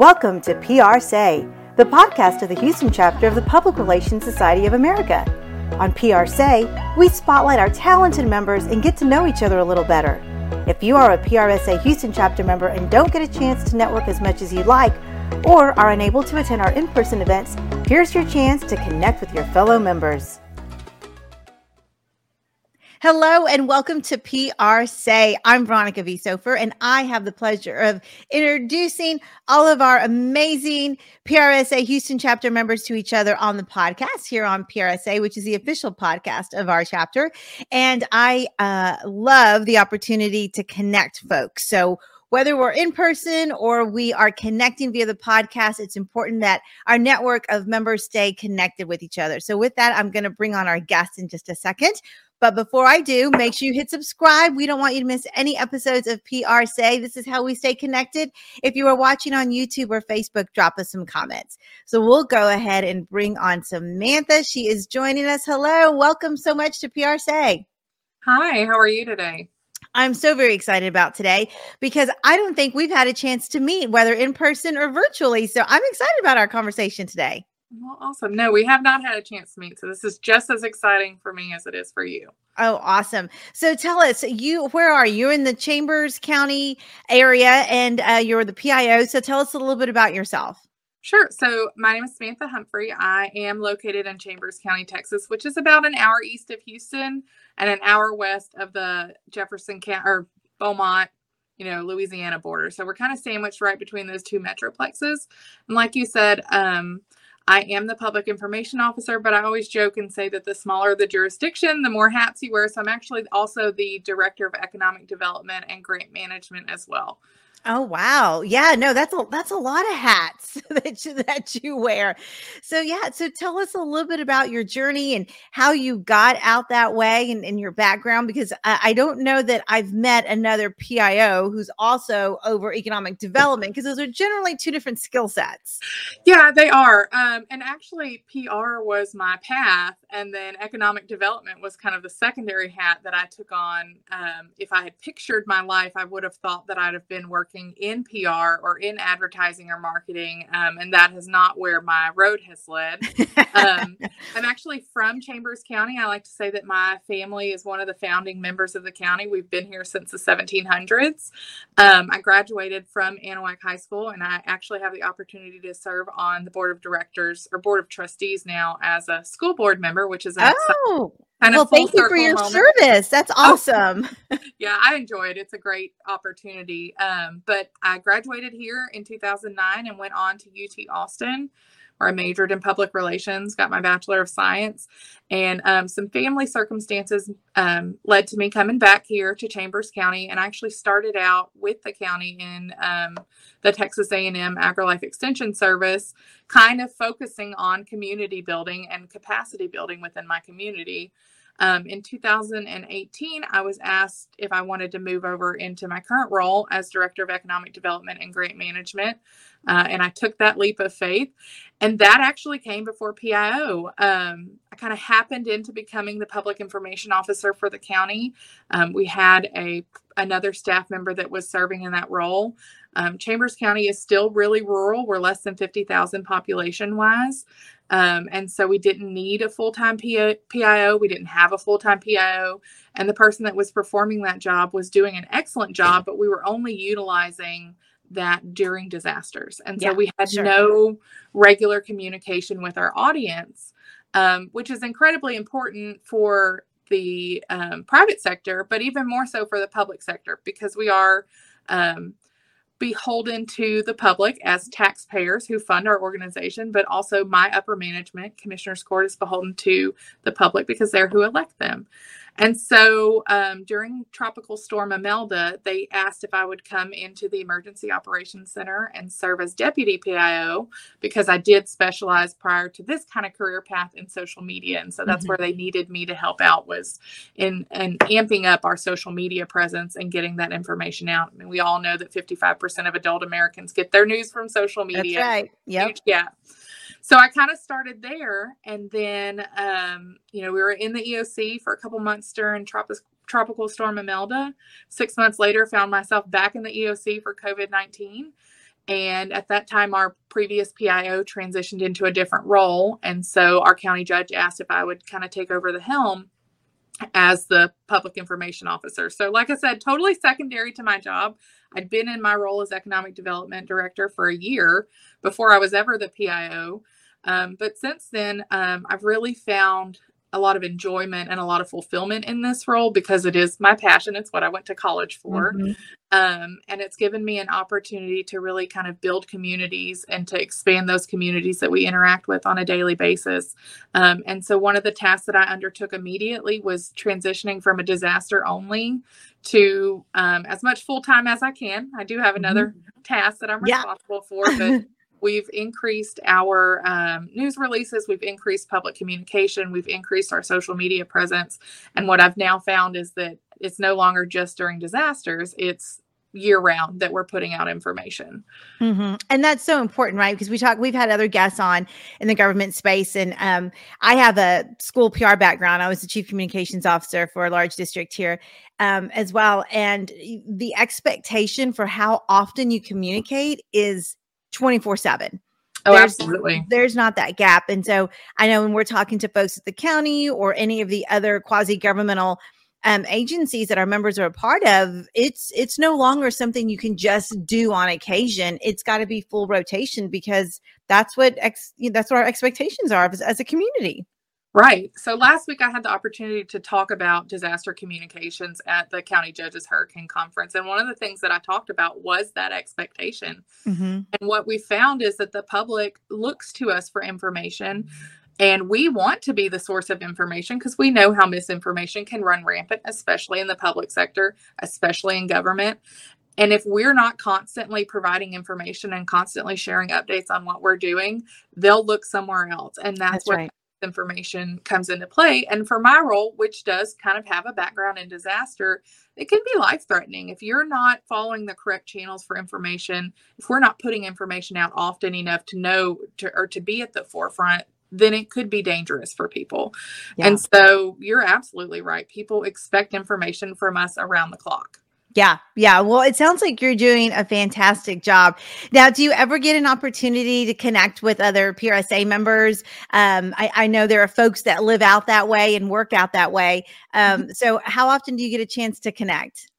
Welcome to PR Say, the podcast of the Houston chapter of the Public Relations Society of America. On PR Say, we spotlight our talented members and get to know each other a little better. If you are a PRSA Houston chapter member and don't get a chance to network as much as you'd like, or are unable to attend our in person events, here's your chance to connect with your fellow members. Hello and welcome to PR Say. I'm Veronica V. Sopher, and I have the pleasure of introducing all of our amazing PRSA Houston chapter members to each other on the podcast here on PRSay, which is the official podcast of our chapter. And I uh, love the opportunity to connect folks. So whether we're in person or we are connecting via the podcast, it's important that our network of members stay connected with each other. So, with that, I'm going to bring on our guest in just a second. But before I do, make sure you hit subscribe. We don't want you to miss any episodes of PR Say. This is how we stay connected. If you are watching on YouTube or Facebook, drop us some comments. So we'll go ahead and bring on Samantha. She is joining us. Hello. Welcome so much to PR Say. Hi, how are you today? I'm so very excited about today because I don't think we've had a chance to meet, whether in person or virtually. So I'm excited about our conversation today. Well, awesome. No, we have not had a chance to meet. So this is just as exciting for me as it is for you. Oh, awesome. So tell us, you where are you? You're in the Chambers County area and uh, you're the PIO. So tell us a little bit about yourself. Sure. So my name is Samantha Humphrey. I am located in Chambers County, Texas, which is about an hour east of Houston and an hour west of the Jefferson County or Beaumont, you know, Louisiana border. So we're kind of sandwiched right between those two metroplexes. And like you said, um, I am the public information officer, but I always joke and say that the smaller the jurisdiction, the more hats you wear. So I'm actually also the director of economic development and grant management as well. Oh wow. Yeah, no, that's a that's a lot of hats that you that you wear. So yeah, so tell us a little bit about your journey and how you got out that way and, and your background because I, I, don't know that I've met another PIO who's also over economic development because those are generally two different skill sets. Yeah, they are. Um, and actually PR was my path and then economic development was kind of the secondary hat that I took on. Um, if I had pictured my life, I would have thought that I'd have been working working in PR or in advertising or marketing, um, and that is not where my road has led. um, I'm actually from Chambers County. I like to say that my family is one of the founding members of the county. We've been here since the 1700s. Um, I graduated from Anahuac High School, and I actually have the opportunity to serve on the board of directors or board of trustees now as a school board member, which is an oh kind well, thank you for your moment. service. That's oh, awesome. yeah, I enjoy it. It's a great opportunity. Um, but I graduated here in 2009 and went on to UT Austin, I majored in public relations, got my Bachelor of Science, and um, some family circumstances um, led to me coming back here to Chambers County. And I actually started out with the county in um, the Texas A&M AgriLife Extension Service, kind of focusing on community building and capacity building within my community. Um, in 2018, I was asked if I wanted to move over into my current role as Director of Economic Development and Grant Management. Uh, and I took that leap of faith. And that actually came before PIO. Um, I kind of happened into becoming the public information officer for the county. Um, we had a another staff member that was serving in that role. Um, Chambers County is still really rural. We're less than 50,000 population wise. Um, and so we didn't need a full time PIO. We didn't have a full time PIO. And the person that was performing that job was doing an excellent job, but we were only utilizing that during disasters. And so yeah, we had sure. no regular communication with our audience, um, which is incredibly important for the um, private sector, but even more so for the public sector because we are um, beholden to the public as taxpayers who fund our organization, but also my upper management, Commissioner's Court, is beholden to the public because they're who elect them. And so um, during Tropical Storm Imelda, they asked if I would come into the Emergency Operations Center and serve as deputy PIO because I did specialize prior to this kind of career path in social media. And so that's mm-hmm. where they needed me to help out was in, in amping up our social media presence and getting that information out. I mean, we all know that 55% of adult Americans get their news from social media. That's right. Yep. Yeah so I kind of started there, and then um, you know we were in the EOC for a couple months during tropical tropical storm Imelda. Six months later, found myself back in the EOC for COVID nineteen, And at that time, our previous PIO transitioned into a different role. And so our county judge asked if I would kind of take over the helm as the public information officer. So, like I said, totally secondary to my job. I'd been in my role as economic development director for a year before I was ever the PIO. Um, but since then, um, I've really found a lot of enjoyment and a lot of fulfillment in this role because it is my passion. It's what I went to college for. Mm-hmm. Um, and it's given me an opportunity to really kind of build communities and to expand those communities that we interact with on a daily basis. Um, and so, one of the tasks that I undertook immediately was transitioning from a disaster only to um, as much full time as I can. I do have another mm-hmm. task that I'm responsible yeah. for, but We've increased our um, news releases, we've increased public communication, we've increased our social media presence. And what I've now found is that it's no longer just during disasters, it's year round that we're putting out information. Mm-hmm. And that's so important, right? Because we talk, we've had other guests on in the government space, and um, I have a school PR background. I was the chief communications officer for a large district here um, as well. And the expectation for how often you communicate is 24 7. Oh, there's, absolutely. There's not that gap. And so I know when we're talking to folks at the county or any of the other quasi governmental um, agencies that our members are a part of, it's it's no longer something you can just do on occasion. It's got to be full rotation because that's what ex, that's what our expectations are as, as a community. Right. So last week I had the opportunity to talk about disaster communications at the County Judges Hurricane Conference. And one of the things that I talked about was that expectation. Mm-hmm. And what we found is that the public looks to us for information. And we want to be the source of information because we know how misinformation can run rampant, especially in the public sector, especially in government. And if we're not constantly providing information and constantly sharing updates on what we're doing, they'll look somewhere else. And that's, that's where right information comes into play. And for my role, which does kind of have a background in disaster, it can be life threatening. If you're not following the correct channels for information, if we're not putting information out often enough to know to, or to be at the forefront, then it could be dangerous for people. Yeah. And so you're absolutely right. People expect information from us around the clock. Yeah, yeah. Well, it sounds like you're doing a fantastic job. Now, do you ever get an opportunity to connect with other PRSA members? Um, I, I, know there are folks that live out that way and work out that way. Um, mm-hmm. So, how often do you get a chance to connect?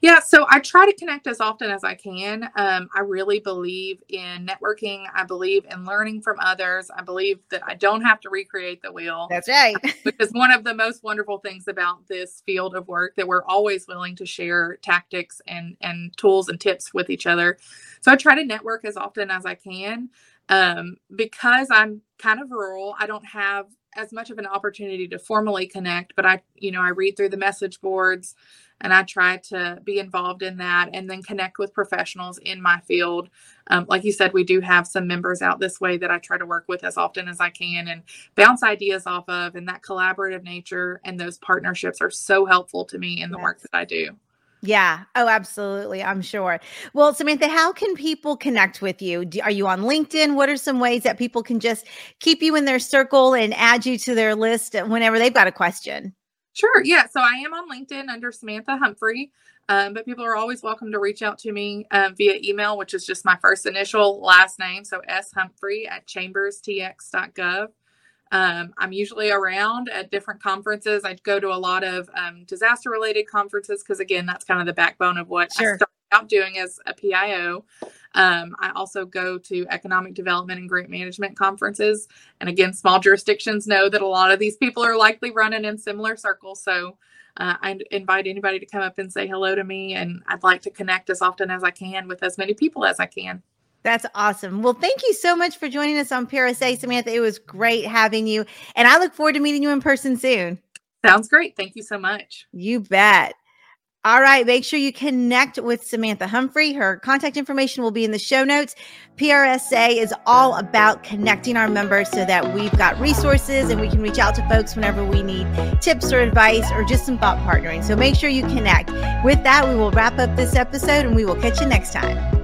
Yeah, so I try to connect as often as I can. Um, I really believe in networking. I believe in learning from others. I believe that I don't have to recreate the wheel. That's right. which is one of the most wonderful things about this field of work that we're always willing to share tactics and and tools and tips with each other. So I try to network as often as I can. Um, because I'm kind of rural, I don't have as much of an opportunity to formally connect, but I, you know, I read through the message boards and I try to be involved in that and then connect with professionals in my field. Um, like you said, we do have some members out this way that I try to work with as often as I can and bounce ideas off of. And that collaborative nature and those partnerships are so helpful to me in the yes. work that I do. Yeah. Oh, absolutely. I'm sure. Well, Samantha, how can people connect with you? Do, are you on LinkedIn? What are some ways that people can just keep you in their circle and add you to their list whenever they've got a question? Sure. Yeah. So I am on LinkedIn under Samantha Humphrey, um, but people are always welcome to reach out to me um, via email, which is just my first initial last name. So S Humphrey at chamberstx.gov. Um, I'm usually around at different conferences. I go to a lot of um, disaster related conferences because, again, that's kind of the backbone of what sure. I started out doing as a PIO. Um, I also go to economic development and grant management conferences. And again, small jurisdictions know that a lot of these people are likely running in similar circles. So uh, I invite anybody to come up and say hello to me. And I'd like to connect as often as I can with as many people as I can. That's awesome. Well, thank you so much for joining us on PRSay, Samantha. It was great having you. And I look forward to meeting you in person soon. Sounds great. Thank you so much. You bet. All right, make sure you connect with Samantha Humphrey. Her contact information will be in the show notes. PRSA is all about connecting our members so that we've got resources and we can reach out to folks whenever we need tips or advice or just some thought partnering. So make sure you connect. With that, we will wrap up this episode and we will catch you next time.